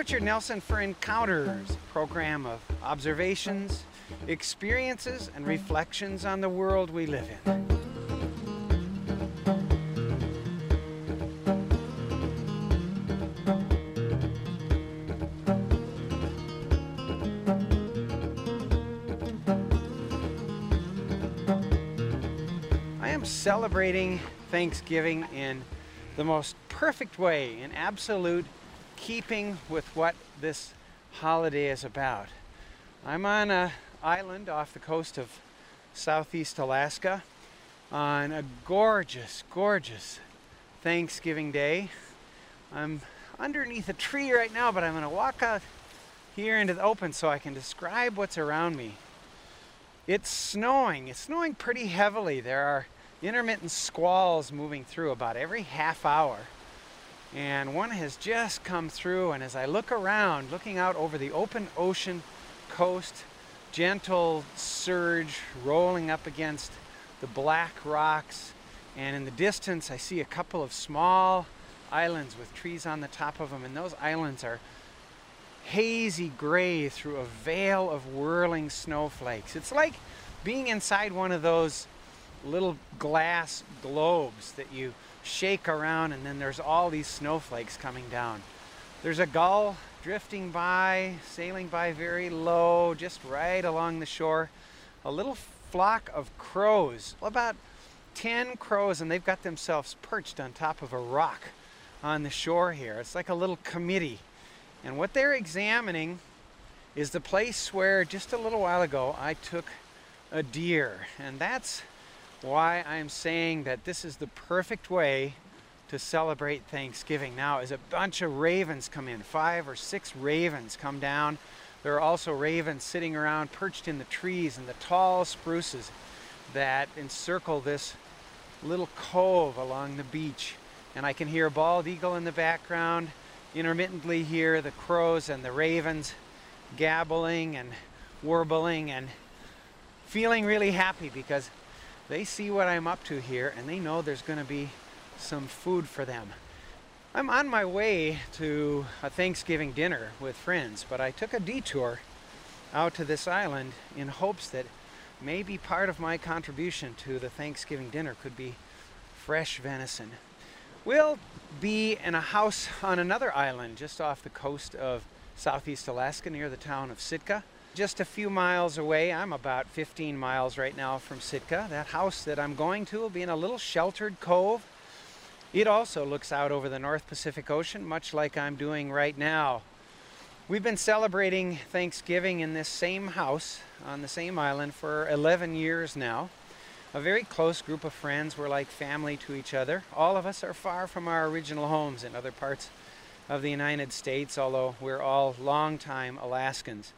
Richard Nelson for Encounters, a program of observations, experiences, and reflections on the world we live in. I am celebrating Thanksgiving in the most perfect way, in absolute keeping with what this holiday is about. I'm on an island off the coast of southeast Alaska on a gorgeous, gorgeous Thanksgiving day. I'm underneath a tree right now, but I'm going to walk out here into the open so I can describe what's around me. It's snowing. It's snowing pretty heavily. There are intermittent squalls moving through about every half hour. And one has just come through, and as I look around, looking out over the open ocean coast, gentle surge rolling up against the black rocks, and in the distance, I see a couple of small islands with trees on the top of them, and those islands are hazy gray through a veil of whirling snowflakes. It's like being inside one of those little glass globes that you shake around and then there's all these snowflakes coming down. There's a gull drifting by, sailing by very low, just right along the shore. A little flock of crows, about 10 crows, and they've got themselves perched on top of a rock on the shore here. It's like a little committee. And what they're examining is the place where just a little while ago I took a deer. And that's why I'm saying that this is the perfect way to celebrate Thanksgiving. Now, as a bunch of ravens come in, five or six ravens come down. There are also ravens sitting around perched in the trees and the tall spruces that encircle this little cove along the beach. And I can hear a bald eagle in the background, intermittently hear the crows and the ravens gabbling and warbling and feeling really happy because they see what I'm up to here and they know there's going to be some food for them. I'm on my way to a Thanksgiving dinner with friends, but I took a detour out to this island in hopes that maybe part of my contribution to the Thanksgiving dinner could be fresh venison. We'll be in a house on another island just off the coast of southeast Alaska near the town of Sitka. Just a few miles away, I'm about 15 miles right now from Sitka. That house that I'm going to will be in a little sheltered cove. It also looks out over the North Pacific Ocean, much like I'm doing right now. We've been celebrating Thanksgiving in this same house on the same island for 11 years now. A very close group of friends. We're like family to each other. All of us are far from our original homes in other parts of the United States, although we're all longtime Alaskans.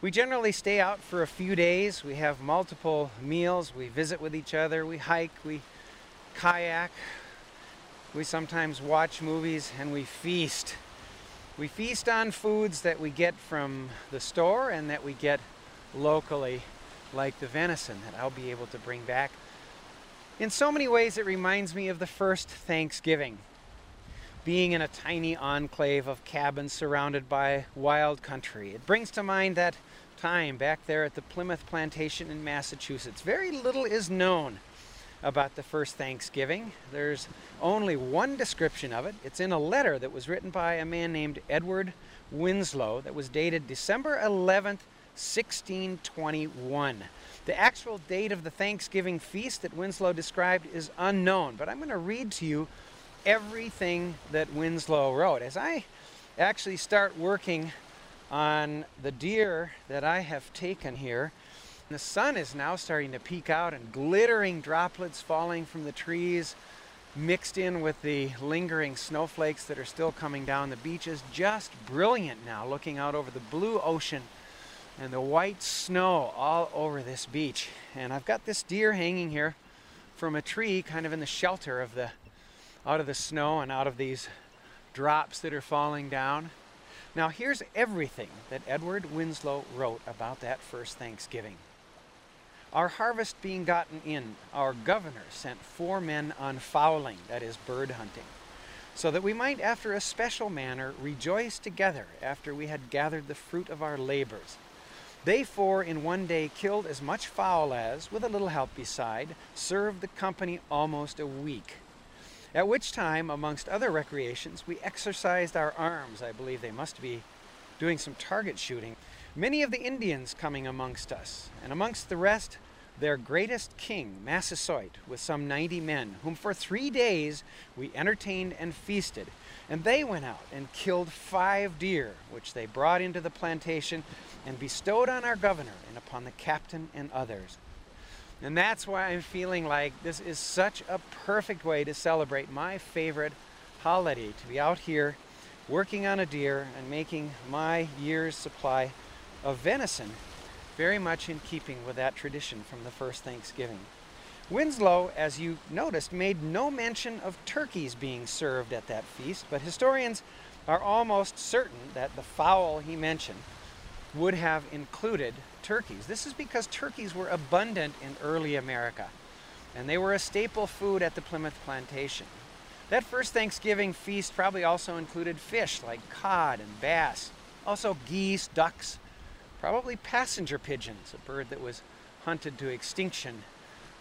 We generally stay out for a few days. We have multiple meals. We visit with each other. We hike. We kayak. We sometimes watch movies and we feast. We feast on foods that we get from the store and that we get locally, like the venison that I'll be able to bring back. In so many ways, it reminds me of the first Thanksgiving being in a tiny enclave of cabins surrounded by wild country. It brings to mind that time back there at the Plymouth Plantation in Massachusetts. Very little is known about the first Thanksgiving. There's only one description of it. It's in a letter that was written by a man named Edward Winslow that was dated December 11th, 1621. The actual date of the Thanksgiving feast that Winslow described is unknown, but I'm going to read to you everything that Winslow wrote. As I actually start working on the deer that I have taken here, the sun is now starting to peek out and glittering droplets falling from the trees mixed in with the lingering snowflakes that are still coming down. The beach is just brilliant now, looking out over the blue ocean and the white snow all over this beach. And I've got this deer hanging here from a tree kind of in the shelter of the out of the snow and out of these drops that are falling down. Now here's everything that Edward Winslow wrote about that first Thanksgiving. Our harvest being gotten in, our governor sent four men on fowling, that is bird hunting. so that we might, after a special manner, rejoice together after we had gathered the fruit of our labors. They four in one day killed as much fowl as, with a little help beside, served the company almost a week. At which time, amongst other recreations, we exercised our arms. I believe they must be doing some target shooting. Many of the Indians coming amongst us, and amongst the rest, their greatest king, Massasoit, with some 90 men, whom for three days we entertained and feasted. And they went out and killed five deer, which they brought into the plantation and bestowed on our governor and upon the captain and others. And that's why I'm feeling like this is such a perfect way to celebrate my favorite holiday to be out here working on a deer and making my year's supply of venison very much in keeping with that tradition from the first Thanksgiving. Winslow, as you noticed, made no mention of turkeys being served at that feast, but historians are almost certain that the fowl he mentioned would have included turkeys. This is because turkeys were abundant in early America, and they were a staple food at the Plymouth plantation. That first Thanksgiving feast probably also included fish like cod and bass, also geese, ducks, probably passenger pigeons, a bird that was hunted to extinction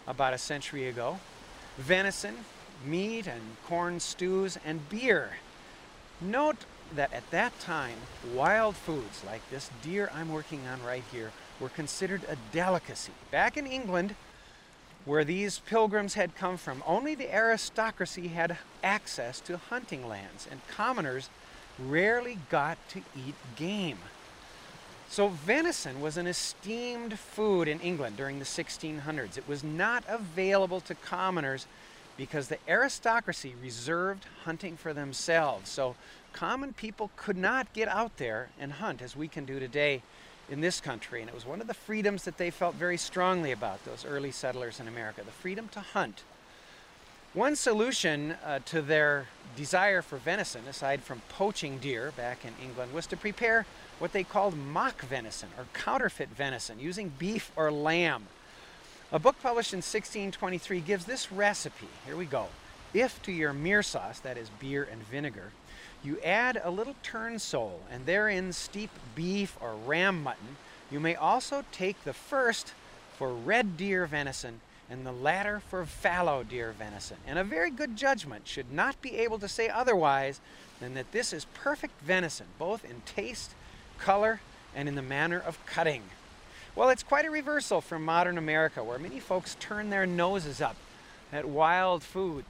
about a century ago, venison, meat and corn stews, and beer. Note that at that time, wild foods like this deer I'm working on right here were considered a delicacy. Back in England, where these pilgrims had come from, only the aristocracy had access to hunting lands, and commoners rarely got to eat game. So, venison was an esteemed food in England during the 1600s. It was not available to commoners because the aristocracy reserved hunting for themselves. So, common people could not get out there and hunt as we can do today in this country. And it was one of the freedoms that they felt very strongly about, those early settlers in America the freedom to hunt. One solution uh, to their desire for venison, aside from poaching deer back in England, was to prepare what they called mock venison or counterfeit venison using beef or lamb. A book published in 1623 gives this recipe. Here we go. If to your mear sauce, that is beer and vinegar, you add a little turnsole and therein steep beef or ram mutton, you may also take the first for red deer venison and the latter for fallow deer venison. And a very good judgment should not be able to say otherwise than that this is perfect venison, both in taste color, and in the manner of cutting. Well, it's quite a reversal from modern America, where many folks turn their noses up at wild food.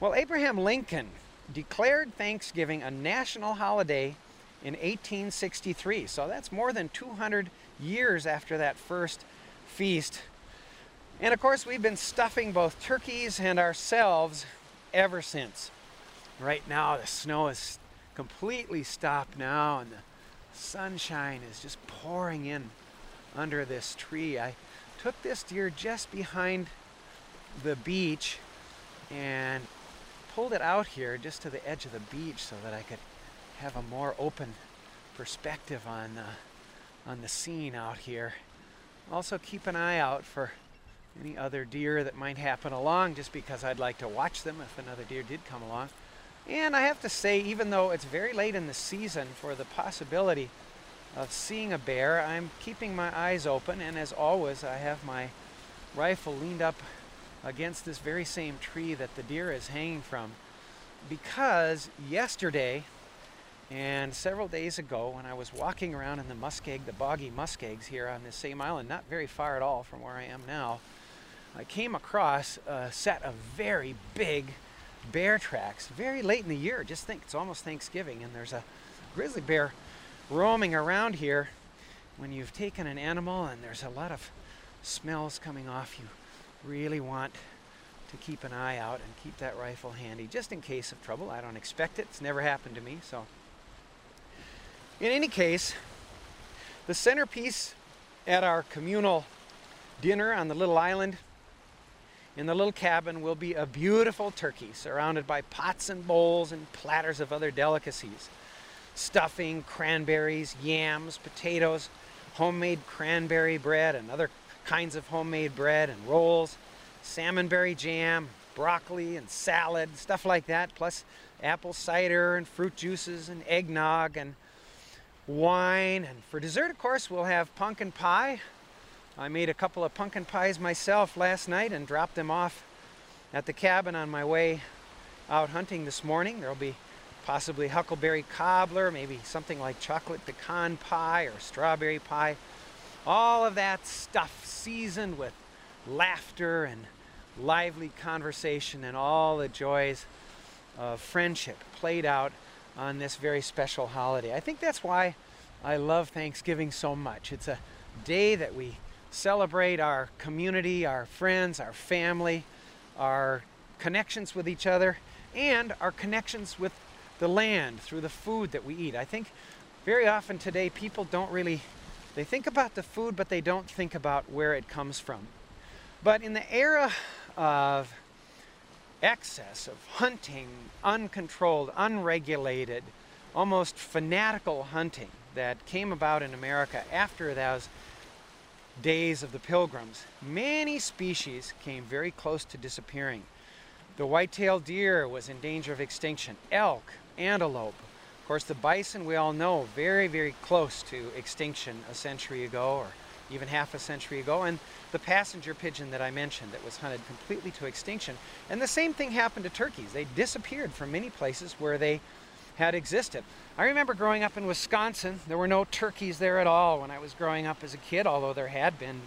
Well, Abraham Lincoln declared Thanksgiving a national holiday in 1863, so that's more than 200 years after that first feast. And of course, we've been stuffing both turkeys and ourselves ever since. Right now, the snow is completely stopped now, and the sunshine is just pouring in under this tree. I took this deer just behind the beach and pulled it out here just to the edge of the beach so that I could have a more open perspective on uh, on the scene out here. Also keep an eye out for any other deer that might happen along just because I'd like to watch them if another deer did come along. And I have to say, even though it's very late in the season for the possibility of seeing a bear, I'm keeping my eyes open, and as always, I have my rifle leaned up against this very same tree that the deer is hanging from. Because yesterday and several days ago, when I was walking around in the muskeg, the boggy muskegs here on this same island, not very far at all from where I am now, I came across a set of very big bear tracks very late in the year. Just think, it's almost Thanksgiving, and there's a grizzly bear roaming around here. When you've taken an animal and there's a lot of smells coming off, you really want to keep an eye out and keep that rifle handy just in case of trouble. I don't expect it, it's never happened to me, so. In any case, the centerpiece at our communal dinner on the little island in the little cabin will be a beautiful turkey surrounded by pots and bowls and platters of other delicacies stuffing, cranberries, yams, potatoes, homemade cranberry bread and other kinds of homemade bread and rolls, salmonberry jam, broccoli and salad, stuff like that, plus apple cider and fruit juices and eggnog and wine. And for dessert, of course, we'll have pumpkin pie. I made a couple of pumpkin pies myself last night and dropped them off at the cabin on my way out hunting this morning. There'll be possibly huckleberry cobbler, maybe something like chocolate pecan pie or strawberry pie. All of that stuff seasoned with laughter and lively conversation and all the joys of friendship played out on this very special holiday. I think that's why I love Thanksgiving so much. It's a day that we celebrate our community, our friends, our family, our connections with each other, and our connections with the land through the food that we eat. I think very often today people don't really they think about the food but they don't think about where it comes from. But in the era of excess of hunting, uncontrolled, unregulated, almost fanatical hunting that came about in America after those days of the pilgrims, many species came very close to disappearing. The white-tailed deer was in danger of extinction, elk, antelope. Of course, the bison, we all know, very, very close to extinction a century ago or even half a century ago, and the passenger pigeon that I mentioned that was hunted completely to extinction. And the same thing happened to turkeys. They disappeared from many places where they had existed. I remember growing up in Wisconsin, there were no turkeys there at all when I was growing up as a kid, although there had been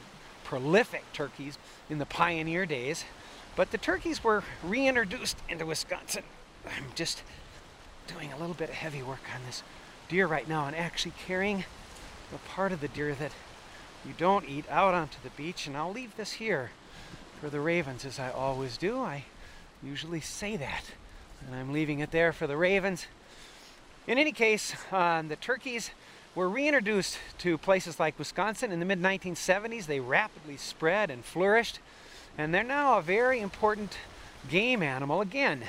prolific turkeys in the pioneer days. But the turkeys were reintroduced into Wisconsin. I'm just doing a little bit of heavy work on this deer right now and actually carrying the part of the deer that you don't eat out onto the beach. And I'll leave this here for the ravens as I always do. I usually say that. And I'm leaving it there for the ravens. In any case, uh, the turkeys were reintroduced to places like Wisconsin in the mid 1970s. They rapidly spread and flourished, and they're now a very important game animal again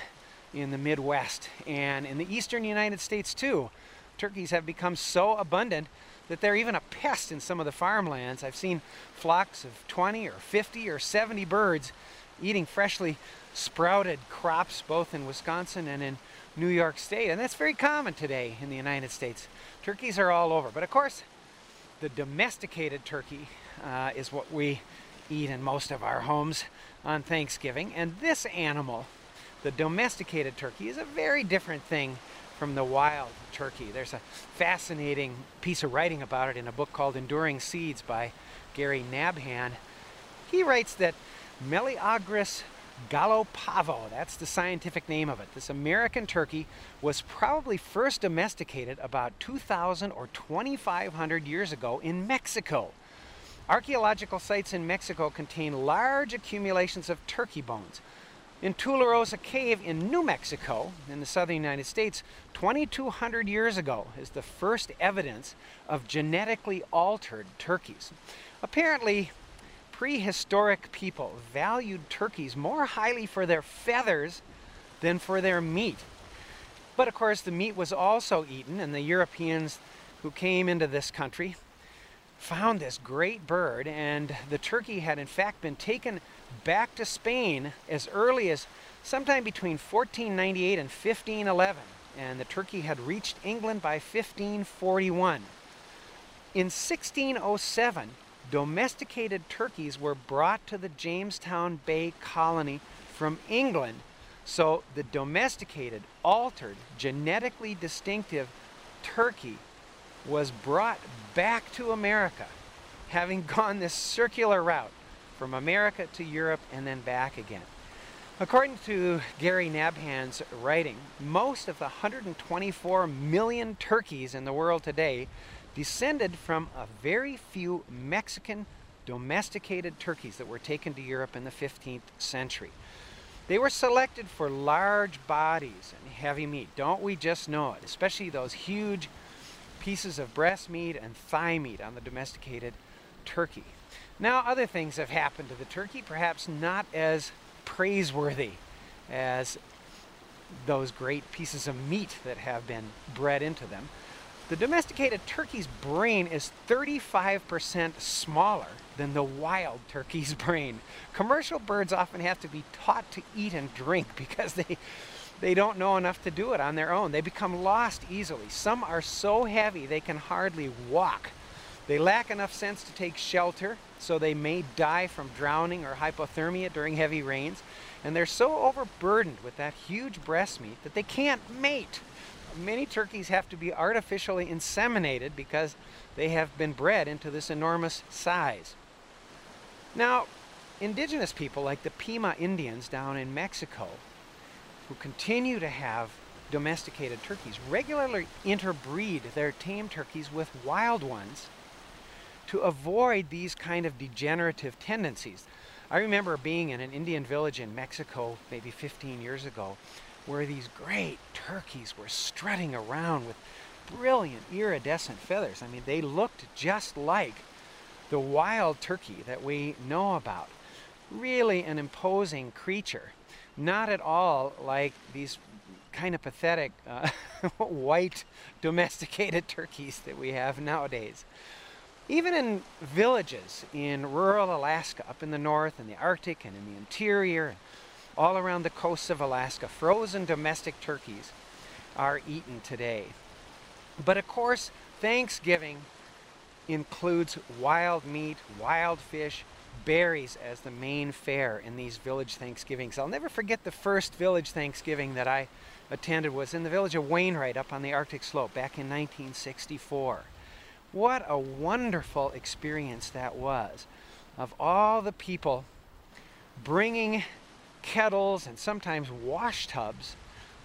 in the Midwest and in the eastern United States too. Turkeys have become so abundant that they're even a pest in some of the farmlands. I've seen flocks of 20 or 50 or 70 birds eating freshly sprouted crops both in Wisconsin and in New York State. And that's very common today in the United States. Turkeys are all over. But of course, the domesticated turkey uh, is what we eat in most of our homes on Thanksgiving. And this animal, the domesticated turkey, is a very different thing from the wild turkey. There's a fascinating piece of writing about it in a book called Enduring Seeds by Gary Nabhan. He writes that Meleagris gallopavo, that's the scientific name of it. This American turkey was probably first domesticated about 2,000 or 2,500 years ago in Mexico. Archaeological sites in Mexico contain large accumulations of turkey bones. In Tularosa Cave in New Mexico, in the southern United States, 2,200 years ago is the first evidence of genetically altered turkeys. Apparently, prehistoric people valued turkeys more highly for their feathers than for their meat. But of course, the meat was also eaten, and the Europeans who came into this country found this great bird, and the turkey had in fact been taken back to Spain as early as sometime between 1498 and 1511, and the turkey had reached England by 1541. In 1607, domesticated turkeys were brought to the Jamestown Bay colony from England. So the domesticated, altered, genetically distinctive turkey was brought back to America, having gone this circular route from America to Europe and then back again. According to Gary Nabhan's writing, most of the 124 million turkeys in the world today descended from a very few Mexican domesticated turkeys that were taken to Europe in the 15th century. They were selected for large bodies and heavy meat. Don't we just know it? Especially those huge pieces of breast meat and thigh meat on the domesticated turkey. Now, other things have happened to the turkey, perhaps not as praiseworthy as those great pieces of meat that have been bred into them. The domesticated turkey's brain is 35% smaller than the wild turkey's brain. Commercial birds often have to be taught to eat and drink because they they don't know enough to do it on their own. They become lost easily. Some are so heavy they can hardly walk. They lack enough sense to take shelter, so they may die from drowning or hypothermia during heavy rains. And they're so overburdened with that huge breast meat that they can't mate many turkeys have to be artificially inseminated because they have been bred into this enormous size. Now, indigenous people like the Pima Indians down in Mexico, who continue to have domesticated turkeys, regularly interbreed their tame turkeys with wild ones to avoid these kind of degenerative tendencies. I remember being in an Indian village in Mexico maybe 15 years ago where these great turkeys were strutting around with brilliant iridescent feathers. I mean, they looked just like the wild turkey that we know about. Really an imposing creature. Not at all like these kind of pathetic uh, white domesticated turkeys that we have nowadays. Even in villages in rural Alaska, up in the north, in the Arctic, and in the interior, all around the coasts of Alaska, frozen domestic turkeys are eaten today. But of course, Thanksgiving includes wild meat, wild fish, berries as the main fare in these village Thanksgivings. I'll never forget the first village Thanksgiving that I attended was in the village of Wainwright up on the Arctic slope back in 1964. What a wonderful experience that was of all the people bringing kettles and sometimes wash tubs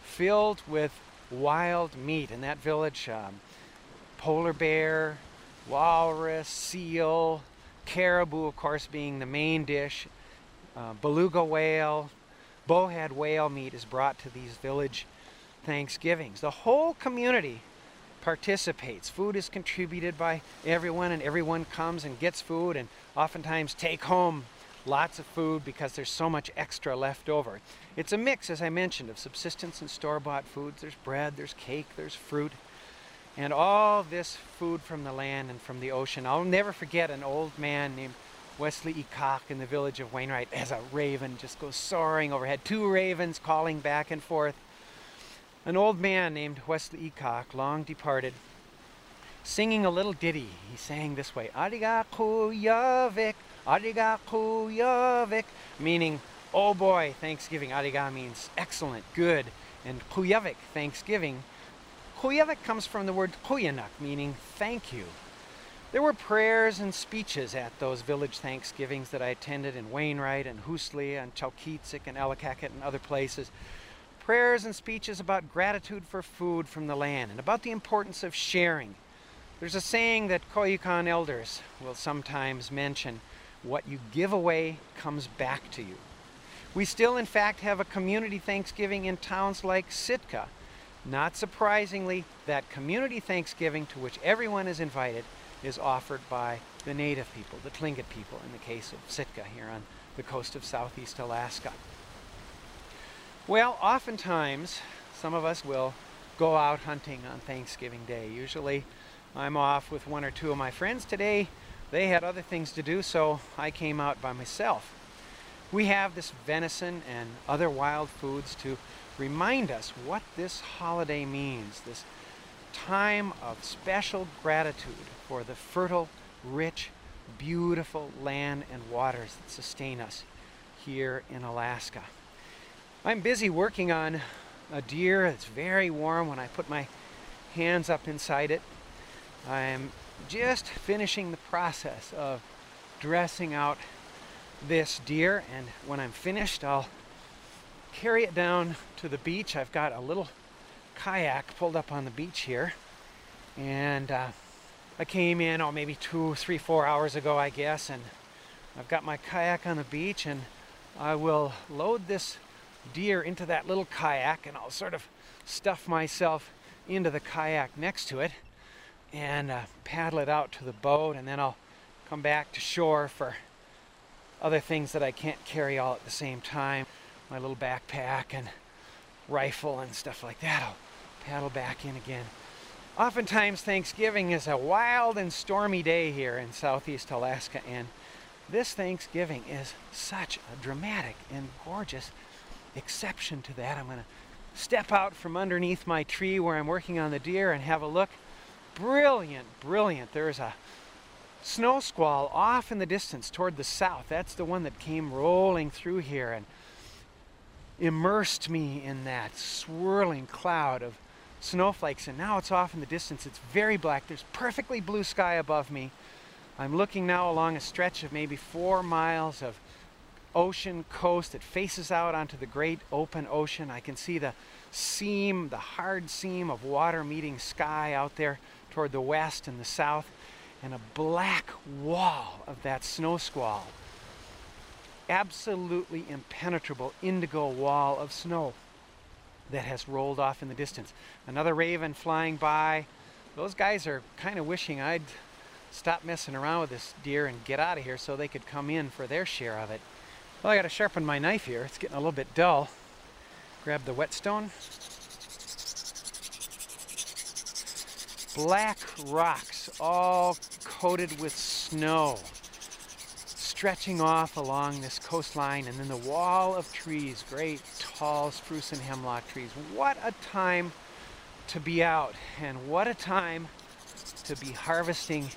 filled with wild meat. In that village, um, polar bear, walrus, seal, caribou, of course, being the main dish, uh, beluga whale, bowhead whale meat is brought to these village Thanksgivings. The whole community participates. Food is contributed by everyone, and everyone comes and gets food, and oftentimes take home lots of food because there's so much extra left over. It's a mix, as I mentioned, of subsistence and store-bought foods. There's bread, there's cake, there's fruit, and all this food from the land and from the ocean. I'll never forget an old man named Wesley E. Koch in the village of Wainwright as a raven just goes soaring overhead. Two ravens calling back and forth. An old man named Wesley E. Koch, long departed, singing a little ditty. He sang this way, Ariga Kuyavik, meaning, oh boy, Thanksgiving. Ariga means excellent, good, and Kuyavik, Thanksgiving. Kuyavik comes from the word Kuyanak, meaning thank you. There were prayers and speeches at those village Thanksgivings that I attended in Wainwright and Huslia and Chalkyitsik and Allakaket and other places. Prayers and speeches about gratitude for food from the land and about the importance of sharing. There's a saying that Koyukon elders will sometimes mention what you give away comes back to you. We still, in fact, have a community Thanksgiving in towns like Sitka. Not surprisingly, that community Thanksgiving to which everyone is invited is offered by the native people, the Tlingit people, in the case of Sitka here on the coast of southeast Alaska. Well, oftentimes, some of us will go out hunting on Thanksgiving Day. Usually, I'm off with one or two of my friends. Today, they had other things to do, so I came out by myself. We have this venison and other wild foods to remind us what this holiday means, this time of special gratitude for the fertile, rich, beautiful land and waters that sustain us here in Alaska. I'm busy working on a deer It's very warm when I put my hands up inside it. I'm just finishing the process of dressing out this deer and when I'm finished I'll carry it down to the beach. I've got a little kayak pulled up on the beach here and uh, I came in oh maybe two three four hours ago I guess and I've got my kayak on the beach and I will load this deer into that little kayak and I'll sort of stuff myself into the kayak next to it and uh, paddle it out to the boat and then I'll come back to shore for other things that I can't carry all at the same time. My little backpack and rifle and stuff like that. I'll paddle back in again. Oftentimes Thanksgiving is a wild and stormy day here in southeast Alaska and this Thanksgiving is such a dramatic and gorgeous exception to that. I'm going to step out from underneath my tree where I'm working on the deer and have a look. Brilliant, brilliant. There's a snow squall off in the distance toward the south. That's the one that came rolling through here and immersed me in that swirling cloud of snowflakes. And now it's off in the distance. It's very black. There's perfectly blue sky above me. I'm looking now along a stretch of maybe four miles of ocean coast It faces out onto the great open ocean. I can see the seam, the hard seam of water meeting sky out there toward the west and the south and a black wall of that snow squall. Absolutely impenetrable indigo wall of snow that has rolled off in the distance. Another raven flying by. Those guys are kind of wishing I'd stop messing around with this deer and get out of here so they could come in for their share of it. Well, I got to sharpen my knife here. It's getting a little bit dull. Grab the whetstone. Black rocks all coated with snow stretching off along this coastline and then the wall of trees, great tall spruce and hemlock trees. What a time to be out and what a time to be harvesting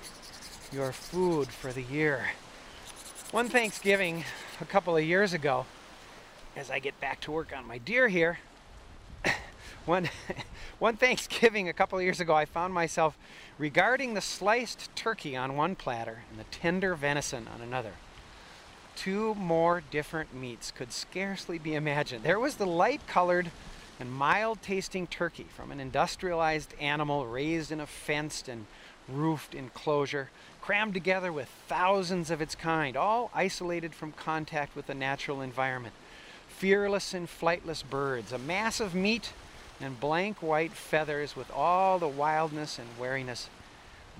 your food for the year. One Thanksgiving a couple of years ago, as I get back to work on my deer here, one, one Thanksgiving a couple of years ago, I found myself regarding the sliced turkey on one platter and the tender venison on another. Two more different meats could scarcely be imagined. There was the light colored and mild tasting turkey from an industrialized animal raised in a fenced and roofed enclosure, crammed together with thousands of its kind, all isolated from contact with the natural environment. Fearless and flightless birds, a mass of meat and blank white feathers with all the wildness and wariness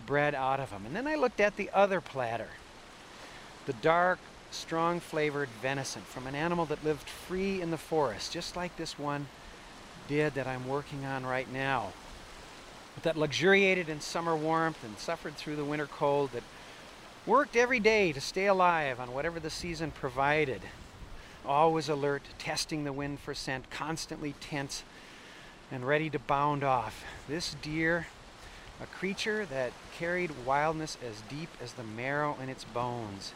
bred out of them. And then I looked at the other platter, the dark, strong flavored venison from an animal that lived free in the forest, just like this one did that I'm working on right now. That luxuriated in summer warmth and suffered through the winter cold, that worked every day to stay alive on whatever the season provided. Always alert, testing the wind for scent, constantly tense and ready to bound off. This deer, a creature that carried wildness as deep as the marrow in its bones.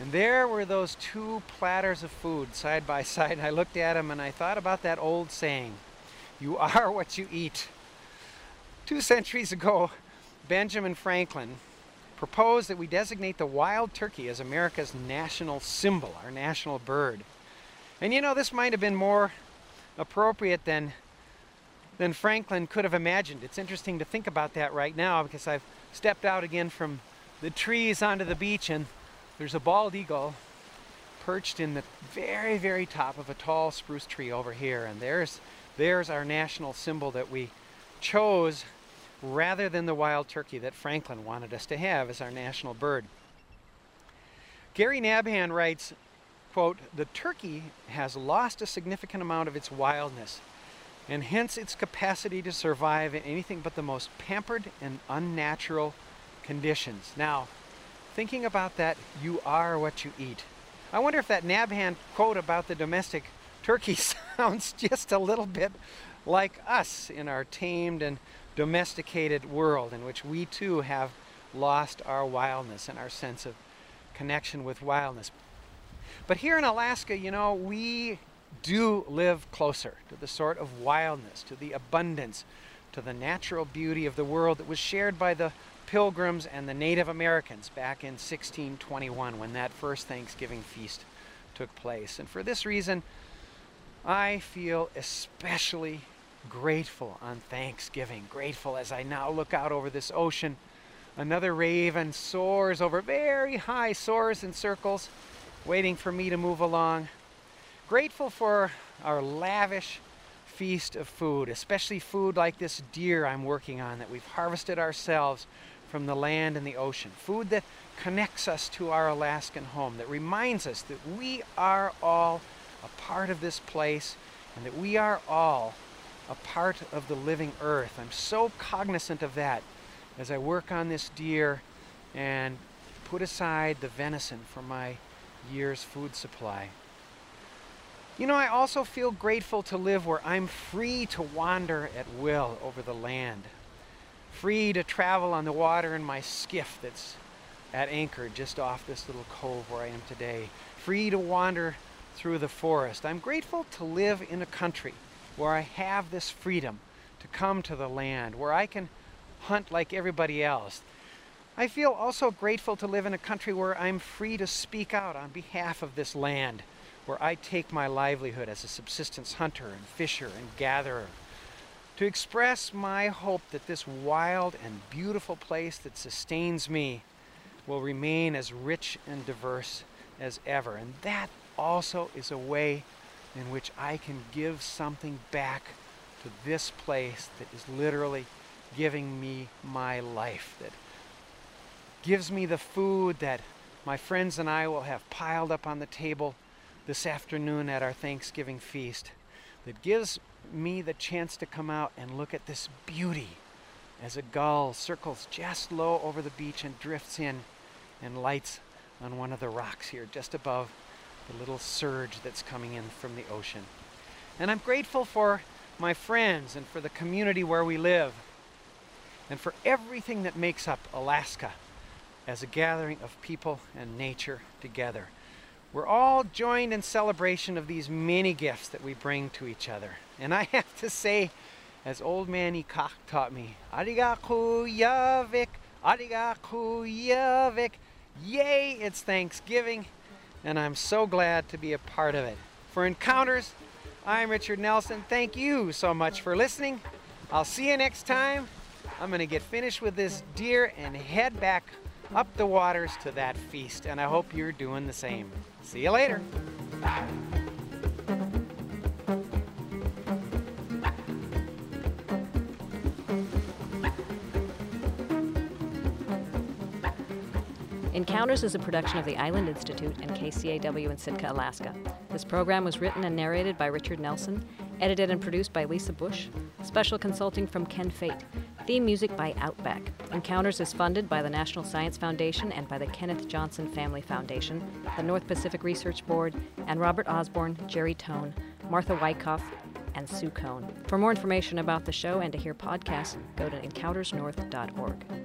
And there were those two platters of food side by side. And I looked at them and I thought about that old saying You are what you eat. Two centuries ago, Benjamin Franklin proposed that we designate the wild turkey as America's national symbol, our national bird. And you know, this might have been more appropriate than, than Franklin could have imagined. It's interesting to think about that right now because I've stepped out again from the trees onto the beach and there's a bald eagle perched in the very, very top of a tall spruce tree over here. And there's, there's our national symbol that we chose rather than the wild turkey that Franklin wanted us to have as our national bird. Gary Nabhan writes, quote, the turkey has lost a significant amount of its wildness and hence its capacity to survive in anything but the most pampered and unnatural conditions. Now, thinking about that, you are what you eat. I wonder if that Nabhan quote about the domestic turkey sounds just a little bit like us in our tamed and domesticated world in which we too have lost our wildness and our sense of connection with wildness. But here in Alaska, you know, we do live closer to the sort of wildness, to the abundance, to the natural beauty of the world that was shared by the Pilgrims and the Native Americans back in 1621 when that first Thanksgiving feast took place. And for this reason, I feel especially grateful on Thanksgiving. Grateful as I now look out over this ocean. Another raven soars over very high, soars in circles, waiting for me to move along. Grateful for our lavish feast of food, especially food like this deer I'm working on that we've harvested ourselves from the land and the ocean. Food that connects us to our Alaskan home, that reminds us that we are all a part of this place and that we are all a part of the living earth. I'm so cognizant of that as I work on this deer and put aside the venison for my year's food supply. You know, I also feel grateful to live where I'm free to wander at will over the land, free to travel on the water in my skiff that's at anchor just off this little cove where I am today, free to wander through the forest. I'm grateful to live in a country where I have this freedom to come to the land, where I can hunt like everybody else. I feel also grateful to live in a country where I'm free to speak out on behalf of this land where I take my livelihood as a subsistence hunter and fisher and gatherer, to express my hope that this wild and beautiful place that sustains me will remain as rich and diverse as ever. And that also is a way in which I can give something back to this place that is literally giving me my life, that gives me the food that my friends and I will have piled up on the table this afternoon at our Thanksgiving feast that gives me the chance to come out and look at this beauty as a gull circles just low over the beach and drifts in and lights on one of the rocks here just above the little surge that's coming in from the ocean. And I'm grateful for my friends and for the community where we live and for everything that makes up Alaska as a gathering of people and nature together. We're all joined in celebration of these many gifts that we bring to each other. And I have to say, as old man Ikak taught me, Ariga Kuyavik, Ariga Kuyavik. Yay, it's Thanksgiving, and I'm so glad to be a part of it. For Encounters, I'm Richard Nelson. Thank you so much for listening. I'll see you next time. I'm going to get finished with this deer and head back up the waters to that feast, and I hope you're doing the same. See you later. Encounters is a production of the Island Institute and KCAW in Sitka, Alaska. This program was written and narrated by Richard Nelson, edited and produced by Lisa Bush, special consulting from Ken Fate. Theme music by Outback. Encounters is funded by the National Science Foundation and by the Kenneth Johnson Family Foundation, the North Pacific Research Board, and Robert Osborne, Jerry Tone, Martha Wyckoff, and Sue Cohn. For more information about the show and to hear podcasts, go to encountersnorth.org.